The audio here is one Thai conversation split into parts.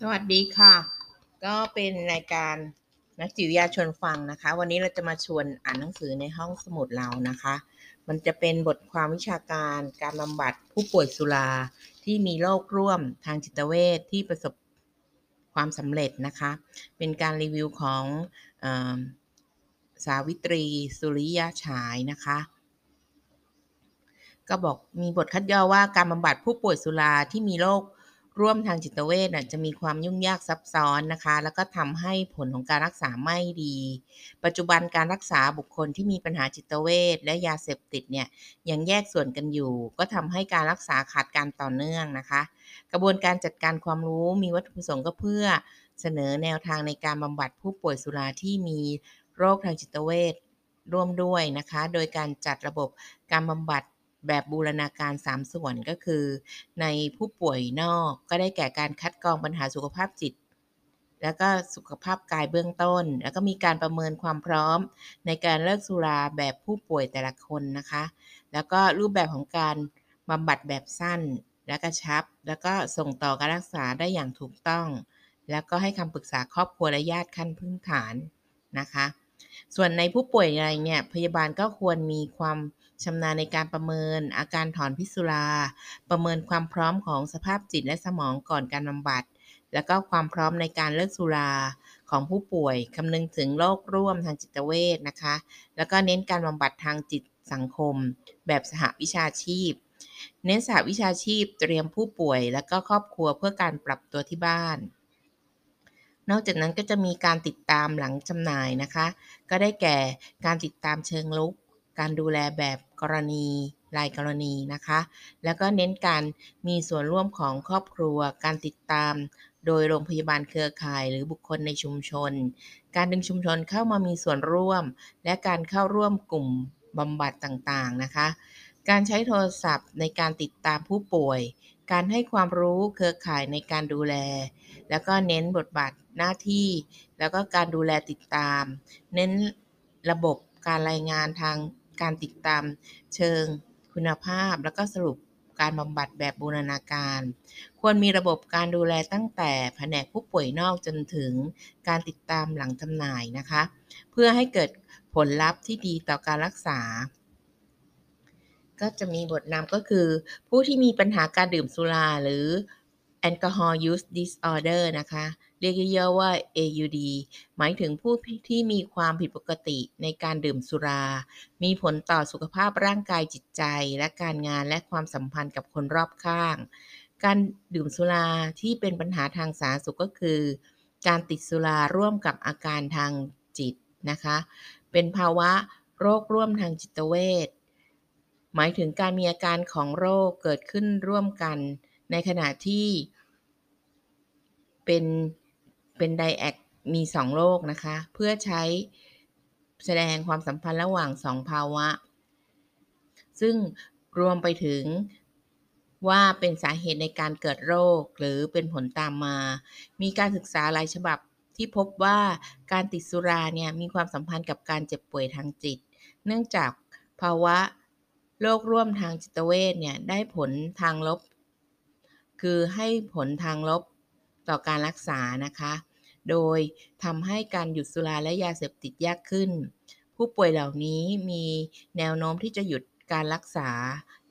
สวัสดีค่ะ ก็เป็นรายการนักจิตวิทยาชวนฟังนะคะ วันนี้เราจะมาชวนอ่านหนังสือในห้องสมุดเรานะคะ มันจะเป็นบทความวิชาการการบำบัดผู้ป่วยสุราที่มีโรคร่วมทางจิตเวชที่ประสบความสำเร็จนะคะ เป็นการรีวิวของอสาวิตรีสุริยะฉายนะคะก็บอกมีบทคัดย่อว่าการบำบัดผู้ป่วยสุราที่มีโรค ร่วมทางจิตเวชจะมีความยุ่งยากซับซ้อนนะคะ แล้วก็ทำให้ผลของการรักษาไม่ดี ปัจจุบันการรักษาบุคคลที่มีปัญหาจิตเวชและยาเสพติดเนี่ยยังแยกส่วนกันอยู่ ก็ทำให้การรักษาขาดการต่อเนื่องนะคะ กระบวนการจัดการความรู้มีวัตถุประสงค์ก็เพื่อเสนอแนวทางในการบำบัดผู้ป่วยสุราที่มีโรคทางจิตเวชร่วมด้วยนะคะ โดยการจัดระบบการบำบัด แบบบูรณาการ 3 ส่วนก็คือ ในผู้ป่วยนอกก็ได้แก่การคัดกรองปัญหาสุขภาพจิต แล้วก็สุขภาพกายเบื้องต้น แล้วก็มีการประเมินความพร้อม ในการเลิกสุราแบบผู้ป่วยแต่ละคนนะคะ แล้วก็รูปแบบของการบำบัดแบบสั้นและกระชับ แล้วก็ส่งต่อการรักษาได้อย่างถูกต้อง แล้วก็ให้คำปรึกษาครอบครัวและญาติขั้นพื้นฐานนะคะ ส่วนในผู้ป่วยอะไรเนี่ยพยาบาลก็ควรมีความชำนาญในการประเมินอาการถอนพิษสุรา ประเมินความพร้อมของสภาพจิตและสมองก่อนการบำบัด แล้วก็ความพร้อมในการเลิกสุราของผู้ป่วยคำนึงถึงโรคร่วมทางจิตเวชนะคะ แล้วก็เน้นการบำบัดทางจิตสังคม แบบสหวิชาชีพ เน้นสหวิชาชีพเตรียมผู้ป่วย และก็ครอบครัวเพื่อการปรับตัวที่บ้าน นอกจากนั้นก็จะมีการติดตามหลังจำหน่ายนะคะ ก็ได้แก่การติดตามเชิงลุก การดูแลแบบกรณีรายกรณีนะคะ แล้วก็เน้นการมีส่วนร่วมของครอบครัว การติดตามโดยโรงพยาบาลเครือข่ายหรือบุคคลในชุมชน การดึงชุมชนเข้ามามีส่วนร่วม และการเข้าร่วมกลุ่มบำบัดต่างๆนะคะ การใช้โทรศัพท์ในการติดตามผู้ป่วย การให้ความรู้เครือข่ายในการดูแล แล้วก็เน้นบทบาทหน้าที่ แล้วก็การดูแลติดตาม เน้นระบบการรายงานทางการติดตามเชิงคุณภาพ แล้วก็สรุปการบำบัดแบบบูรณาการ ควรมีระบบการดูแลตั้งแต่แผนกผู้ป่วยนอกจนถึงการติดตามหลังจำหน่ายนะคะ เพื่อให้เกิดผลลัพธ์ที่ดีต่อการรักษา ก็จะมีบทนำก็คือ ผู้ที่มีปัญหาการดื่มสุราหรือ Alcohol Use Disorder นะคะ เรียกย่อว่า AUD หมายถึงผู้ที่มีความผิดปกติในการดื่มสุรา มีผลต่อสุขภาพร่างกายจิตใจ และการงานและความสัมพันธ์กับคนรอบข้าง การดื่มสุราที่เป็นปัญหาทางสาธารณสุขก็คือ การติดสุราร่วมกับอาการทางจิตนะคะ เป็นภาวะโรคร่วมทางจิตเวช หมายถึงการมีอาการของโรคเกิดขึ้นร่วมกัน ในขณะที่เป็นเป็นไดแอกมีสองโรคนะคะ เพื่อใช้แสดงความสัมพันธ์ระหว่างสองภาวะ ซึ่งรวมไปถึงว่าเป็นสาเหตุในการเกิดโรคหรือเป็นผลตามมา มีการศึกษาหลายฉบับที่พบว่าการติดสุราเนี่ยมีความสัมพันธ์กับการเจ็บป่วยทางจิต เนื่องจากภาวะ โรคร่วมทางจิตเวชเนี่ยได้ผลทางลบ คือให้ผลทางลบต่อการรักษานะคะ โดยทำให้การหยุดสุราและยาเสพติดยากขึ้น ผู้ป่วยเหล่านี้มีแนวโน้มที่จะหยุดการรักษา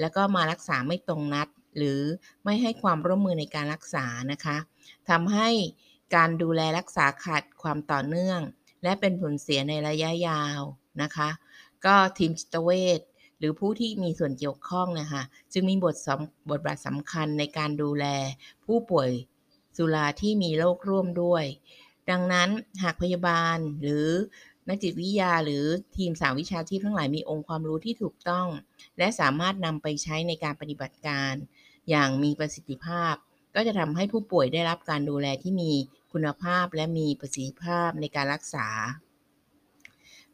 แล้วก็มารักษาไม่ตรงนัด หรือไม่ให้ความร่วมมือในการรักษานะคะทำให้การดูแลรักษาขาดความต่อเนื่อง และเป็นผลเสียในระยะยาวนะคะ ก็ทีมจิตเวช หรือผู้ที่มีส่วนเกี่ยวข้องนะคะจึงมีบทบทบาทสำคัญในการดูแล ผู้ป่วยสุราที่มีโรคร่วมด้วย ดังนั้นหากพยาบาลหรือนักจิตวิทยาหรือทีมสาววิชาชีพทั้งหลายมีองค์ความรู้ที่ถูกต้อง และสามารถนำไปใช้ในการปฏิบัติการ อย่างมีประสิทธิภาพ ก็จะทำให้ผู้ป่วยได้รับการดูแลที่มีคุณภาพและมีประสิทธิภาพในการรักษา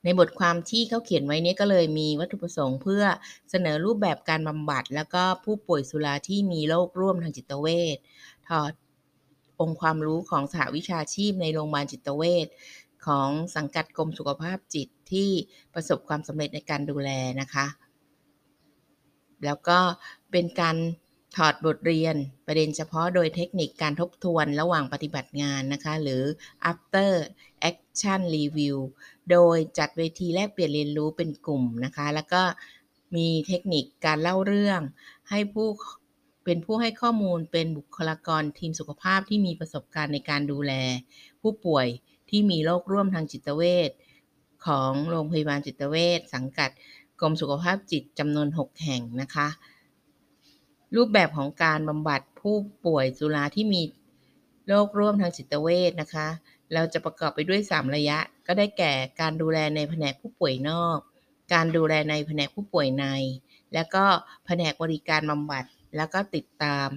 ในบทความที่เขาเขียนไว้นี้ก็เลยมีวัตถุประสงค์เพื่อเสนอรูปแบบการบำบัด แล้วก็ผู้ป่วยสุราที่มีโรคร่วมทางจิตเวชถอดองค์ความรู้ของสหวิชาชีพในโรงพยาบาลจิตเวชของสังกัดกรมสุขภาพจิตที่ประสบความสำเร็จในการดูแลนะคะ แล้วก็เป็นการ ถอดบทเรียนประเด็นเฉพาะโดยเทคนิคการทบทวนระหว่างปฏิบัติงานนะคะ หรือ after action review โดยจัดเวทีแลกเปลี่ยนเรียนรู้เป็นกลุ่มนะคะ แล้วก็มีเทคนิคการเล่าเรื่อง ให้ผู้เป็นผู้ให้ข้อมูลเป็นบุคลากรทีมสุขภาพที่มีประสบการณ์ในการดูแล ผู้ป่วยที่มีโรคร่วมทางจิตเวชของโรงพยาบาลจิตเวชสังกัดกรมสุขภาพจิตจำนวน 6 แห่งนะคะ รูปแบบของการบำบัดผู้ป่วยสุราที่มีโรคร่วมทางจิตเวชนะคะ เราจะประกอบไปด้วย 3 ระยะ ก็ได้แก่การดูแลในแผนกผู้ป่วยนอก การดูแลในแผนกผู้ป่วยใน แล้วก็แผนกบริการบำบัด แล้วก็ติดตาม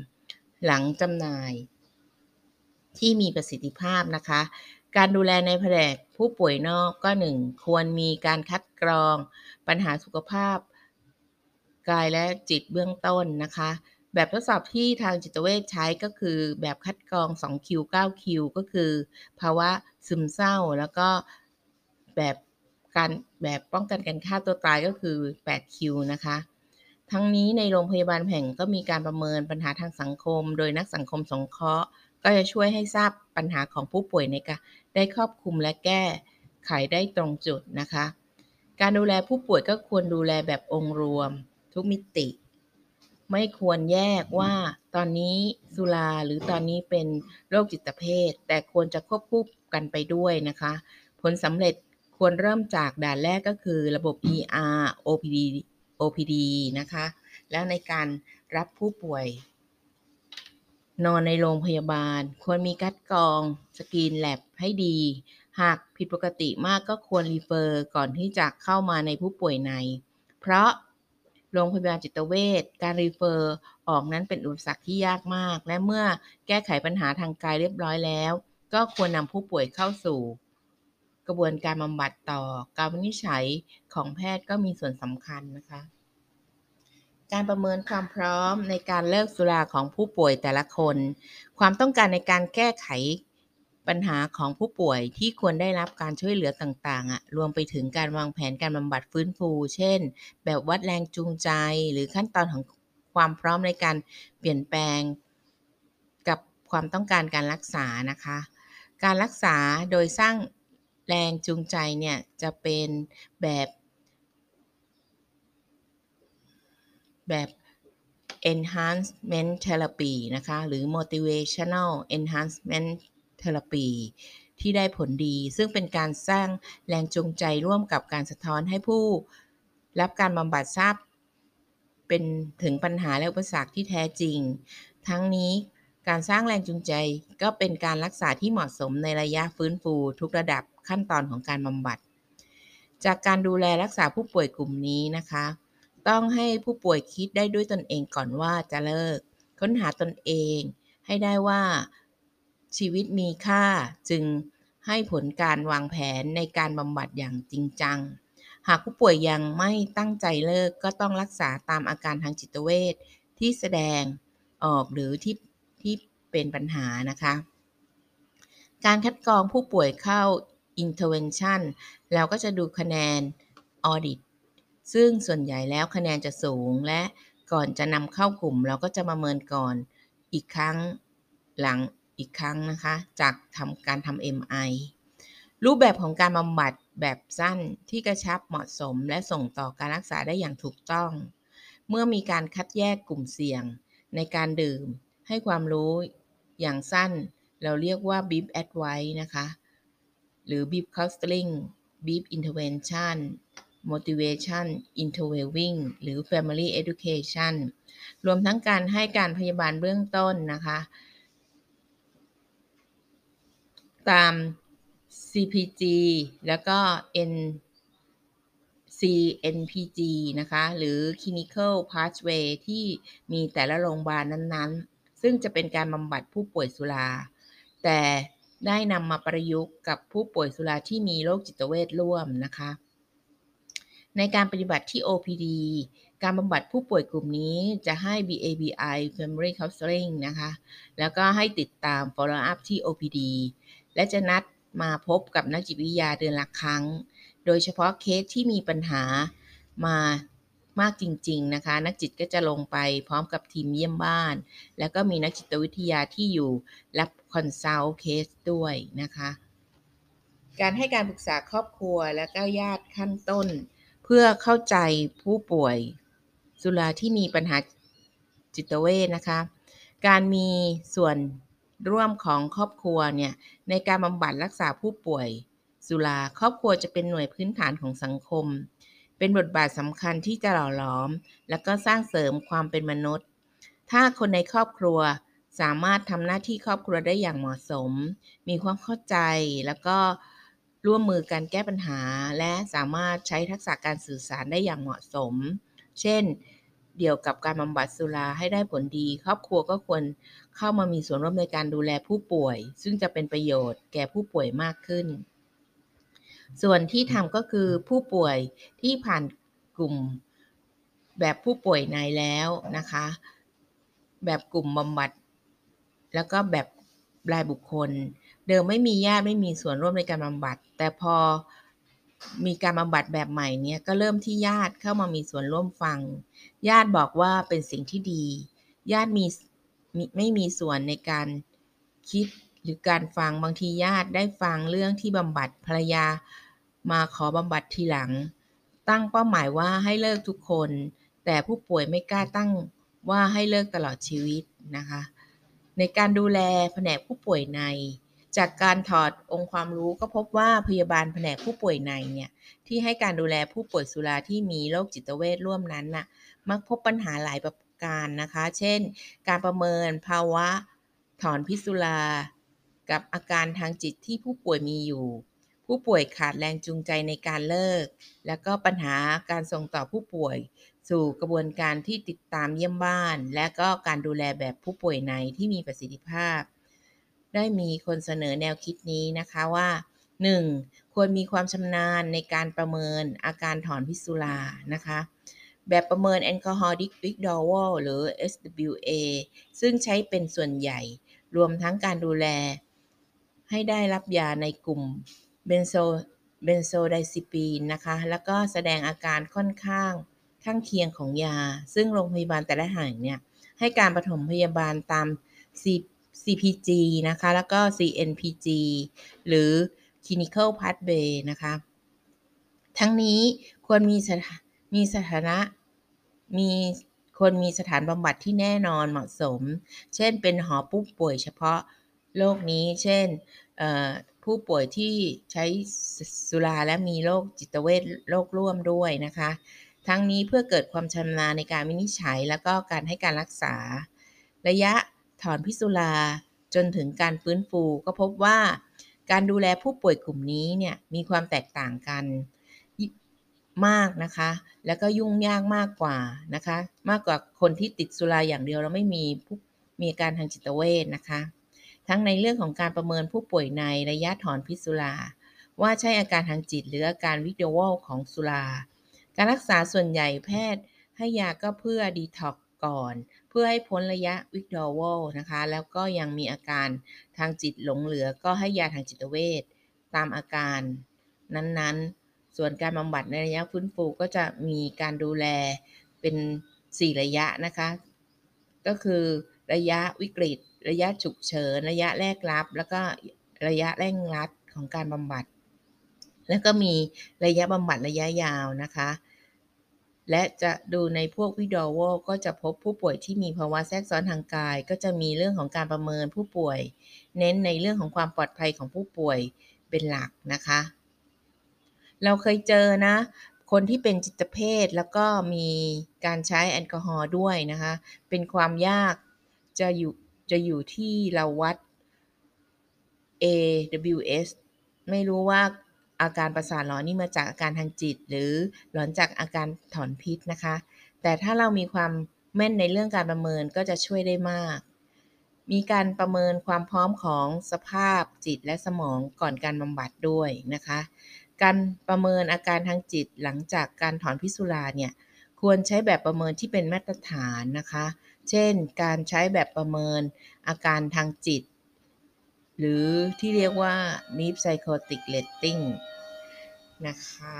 หลังจำหน่าย ที่มีประสิทธิภาพนะคะ การดูแลในแผนกผู้ป่วยนอกก็หนึ่งควรมีการคัดกรอง ปัญหาสุขภาพ กายและจิตเบื้องต้นนะคะ แบบทดสอบที่ทางจิตเวชใช้ก็คือแบบคัดกรอง 2Q 9Q ก็คือ ภาวะซึมเศร้าแล้วก็แบบการแบบป้องกันการฆ่าตัวตายก็คือ 8Q นะคะ ทั้งนี้ในโรงพยาบาลแห่งก็มีการประเมินปัญหาทางสังคม โดยนักสังคมสงเคราะห์ ก็จะช่วยให้ทราบปัญหาของผู้ป่วยในการได้ครอบคลุมและแก้ไขได้ตรงจุดนะคะ การดูแลผู้ป่วยก็ควรดูแลแบบองค์รวม ทุกมิติ ไม่ควรแยกว่าตอนนี้สุราหรือตอนนี้เป็นโรคจิตเภท แต่ควรจะควบคู่กันไปด้วยนะคะ ผลสำเร็จควรเริ่มจากด่านแรกก็คือระบบ ER OPD OPD นะคะ แล้วในการรับผู้ป่วย นอนในโรงพยาบาล ควรมีคัดกรอง screen lab ให้ดี หากผิดปกติมากก็ควร refer ก่อนที่จะเข้ามาในผู้ป่วยใน เพราะ โรงพยาบาลจิตเวชการ refer ออกนั้นเป็นอุปสรรคที่ยากมาก และเมื่อแก้ไขปัญหาทางกายเรียบร้อยแล้ว ก็ควรนำผู้ป่วยเข้าสู่ กระบวนการบำบัดต่อ การวินิจฉัยของแพทย์ก็มีส่วนสำคัญนะคะ การประเมินความพร้อมในการเลิกสุราของผู้ป่วยแต่ละคน ความต้องการในการแก้ไข ปัญหาของผู้ป่วยที่ควรได้รับการช่วยเหลือต่างๆอะรวมไปถึงการวางแผนการบำบัดฟื้นฟู เช่น แบบวัดแรงจูงใจ หรือขั้นตอนของความพร้อมในการเปลี่ยนแปลง กับความต้องการการรักษานะคะ การรักษาโดยสร้างแรงจูงใจเนี่ยจะเป็นแบบแบบ enhancement therapy นะคะ หรือ motivational enhancement therapy ที่ได้ผลดี ซึ่งเป็นการสร้างแรงจูงใจร่วมกับการสะท้อนให้ผู้รับการบำบัดทราบ เป็นถึงปัญหาและอุปสรรคที่แท้จริง ทั้งนี้การสร้างแรงจูงใจก็เป็นการรักษาที่เหมาะสมในระยะฟื้นฟูทุกระดับขั้นตอนของการบำบัด จากการดูแลรักษาผู้ป่วยกลุ่มนี้นะคะ ต้องให้ผู้ป่วยคิดได้ด้วยตนเองก่อนว่าจะเลิก ค้นหาตนเอง ให้ได้ว่า ชีวิตมีค่าจึงให้ผลการวางแผนในการบำบัดอย่างจริงจัง หากผู้ป่วยยังไม่ตั้งใจเลิกก็ต้องรักษาตามอาการทางจิตเวชที่แสดงออกหรือที่ที่เป็นปัญหานะคะ การคัดกรองผู้ป่วยเข้า intervention เราก็จะดูคะแนน audit ซึ่งส่วนใหญ่แล้วคะแนนจะสูงและก่อนจะนำเข้ากลุ่ม เราก็จะประเมินก่อนอีกครั้งหลัง อีกครั้งนะคะ จากทำการทำ MI รูปแบบของการบำบัดแบบสั้นที่กระชับเหมาะสม และส่งต่อการรักษาได้อย่างถูกต้อง เมื่อมีการคัดแยกกลุ่มเสี่ยงในการดื่ม ให้ความรู้อย่างสั้น เราเรียกว่า Beep Advice นะคะ หรือ Beep Counseling Beep Intervention Motivation Interviewing หรือ Family Education รวมทั้งการให้การพยาบาลเบื้องต้นนะคะ ตาม CPG แล้วก็ N CNPG นะคะ หรือ Clinical Pathway ที่มีแต่ละโรงพยาบาลนั้นๆ ซึ่งจะเป็นการบำบัดผู้ป่วยสุรา แต่ได้นำมาประยุกต์กับผู้ป่วยสุราที่มีโรคจิตเวชร่วมนะคะ ในการปฏิบัติที่ OPD การบำบัดผู้ป่วยกลุ่มนี้จะให้ BA BI Family Counseling นะคะ แล้วก็ให้ติดตาม follow up ที่ OPD และจะนัดมาพบกับนักจิตวิทยาเดือนละครั้ง โดยเฉพาะเคสที่มีปัญหามามากจริง ๆ นะคะ นักจิตก็จะลงไปพร้อมกับทีมเยี่ยมบ้าน แล้วก็มีนักจิตวิทยาที่อยู่รับ consult case ด้วยนะคะ การให้การปรึกษาครอบครัวและก็ญาติขั้นต้น เพื่อเข้าใจผู้ป่วยสุราที่มีปัญหาจิตเวชนะคะ การมีส่วน ร่วมของครอบครัวเนี่ยในการบำบัดรักษาผู้ป่วยสุราครอบครัวจะเป็นหน่วยพื้นฐานของสังคม เป็นบทบาทสำคัญที่จะหล่อหลอม แล้วก็สร้างเสริมความเป็นมนุษย์ ถ้าคนในครอบครัวสามารถทำหน้าที่ครอบครัวได้อย่างเหมาะสม มีความเข้าใจแล้วก็ร่วมมือกันแก้ปัญหา และสามารถใช้ทักษะการสื่อสารได้อย่างเหมาะสม เช่น เดี่ยวกับการบำบัดสุราให้ได้ผลดี ครอบครัวก็ควรเข้ามามีส่วนร่วมในการดูแลผู้ป่วย ซึ่งจะเป็นประโยชน์แก่ผู้ป่วยมากขึ้น ส่วนที่ทำก็คือผู้ป่วยที่ผ่านกลุ่มแบบผู้ป่วยในแล้วนะคะ แบบกลุ่มบำบัด แล้วก็แบบรายบุคคล เดิมไม่มีญาติไม่มีส่วนร่วมในการบำบัด แต่พอ มีการบำบัดแบบใหม่เนี่ยก็เริ่มที่ญาติเข้ามามีส่วนร่วมฟัง ญาติบอกว่าเป็นสิ่งที่ดี ญาติมีไม่มีส่วนในการคิดหรือการฟังบางทีญาติได้ฟังเรื่องที่บำบัดภรรยามาขอบำบัดทีหลัง ตั้งเป้าหมายว่าให้เลิกทุกคน แต่ผู้ป่วยไม่กล้าตั้งว่าให้เลิกตลอดชีวิตนะคะ ในการดูแลแผนกผู้ป่วยใน จากการถอดองค์ความรู้ก็พบว่าพยาบาลแผนกผู้ป่วยในเนี่ยที่ให้การดูแลผู้ป่วยสุราที่มีโรคจิตเวชร่วมนั้นน่ะมักพบปัญหาหลายประการนะคะ เช่น การประเมินภาวะถอนพิษสุรา กับอาการทางจิตที่ผู้ป่วยมีอยู่ ผู้ป่วยขาดแรงจูงใจในการเลิก แล้วก็ปัญหาการส่งต่อผู้ป่วย สู่กระบวนการที่ติดตามเยี่ยมบ้าน และก็การดูแลแบบผู้ป่วยในที่มีประสิทธิภาพ ได้มีคนเสนอแนวคิดนี้นะคะว่า 1. ควรมีความชำนาญในการประเมินอาการถอนพิษสุรานะคะ แบบประเมิน Alcoholic Withdrawal หรือ SWA ซึ่งใช้เป็นส่วนใหญ่รวมทั้งการดูแล ให้ได้รับยาในกลุ่มเบนโซเบนโซไดซิปีนนะคะ แล้วก็แสดงอาการค่อนข้างข้างเคียงของยา ซึ่งโรงพยาบาลแต่ละแห่งเนี่ย ให้การปฐมพยาบาลตาม CPG นะคะ แล้วก็ CNPG หรือ Clinical Pathway นะคะ ทั้งนี้ควรมีสถานมีสถานะมีคนมีสถานบำบัดที่แน่นอนเหมาะสม เช่น เป็นหอผู้ป่วยเฉพาะโรคนี้ เช่น ผู้ป่วยที่ใช้สุราและมีโรคจิตเวชโรคร่วมด้วยนะคะ ทั้งนี้เพื่อเกิดความชำนาญในการวินิจฉัย แล้วก็การให้การรักษา ระยะ ถอนพิษสุราจนถึงการฟื้นฟูก็พบว่า การดูแลผู้ป่วยกลุ่มนี้เนี่ยมีความแตกต่างกันมากนะคะ แล้วก็ยุ่งยากมากกว่านะคะ มากกว่าคนที่ติดสุราอย่างเดียวแล้วไม่มีผู้มีอาการทางจิตเวชนะคะ ทั้งในเรื่องของการประเมินผู้ป่วยในระยะถอนพิษสุรา ว่าใช่อาการทางจิตหรืออาการวิดีโอของสุรา การรักษาส่วนใหญ่แพทย์ให้ยาก็เพื่อดีท็อก ก่อน เพื่อให้พ้นระยะวิดอวลนะคะ แล้วก็ยังมีอาการทางจิตหลงเหลือก็ให้ยาทางจิตเวชตามอาการนั้นๆ ส่วนการบำบัดในระยะฟื้นฟูก็จะมีการดูแลเป็น 4 ระยะนะคะ ก็คือระยะวิกฤต ระยะฉุกเฉิน ระยะแรกรับ แล้วก็ระยะเร่งรัดของการบำบัด แล้วก็มีระยะบำบัดระยะยาวนะคะ และจะดูในพวกวิดอวก็จะพบผู้ป่วยที่มีภาวะแทรกซ้อนทางกาย ก็จะมีเรื่องของการประเมินผู้ป่วย เน้นในเรื่องของความปลอดภัยของผู้ป่วยเป็นหลักนะคะ เราเคยเจอนะ คนที่เป็นจิตเภทแล้วก็มีการใช้แอลกอฮอล์ด้วยนะคะ เป็นความยากจะอยู่จะอยู่ที่เราวัด AWS ไม่รู้ว่า อาการประสาทหลอนนี่มาจากอาการทางจิต หรือหลอนจากอาการถอนพิษนะคะ แต่ถ้าเรามีความแม่นในเรื่องการประเมินก็จะช่วยได้มาก มีการประเมินความพร้อมของสภาพจิตและสมองก่อนการบำบัดด้วยนะคะ การประเมินอาการทางจิตหลังจากการถอนพิสุราเนี่ยควรใช้แบบประเมินที่เป็นมาตรฐานนะคะ เช่น การใช้แบบประเมินอาการทางจิต หรือที่เรียกว่า Deep Psychotic Rating นะคะ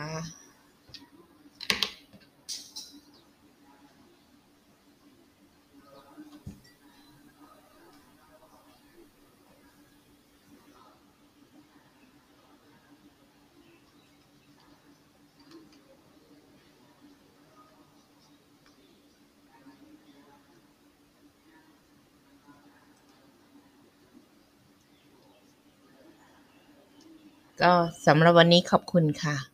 ก็สำหรับวันนี้ขอบคุณค่ะ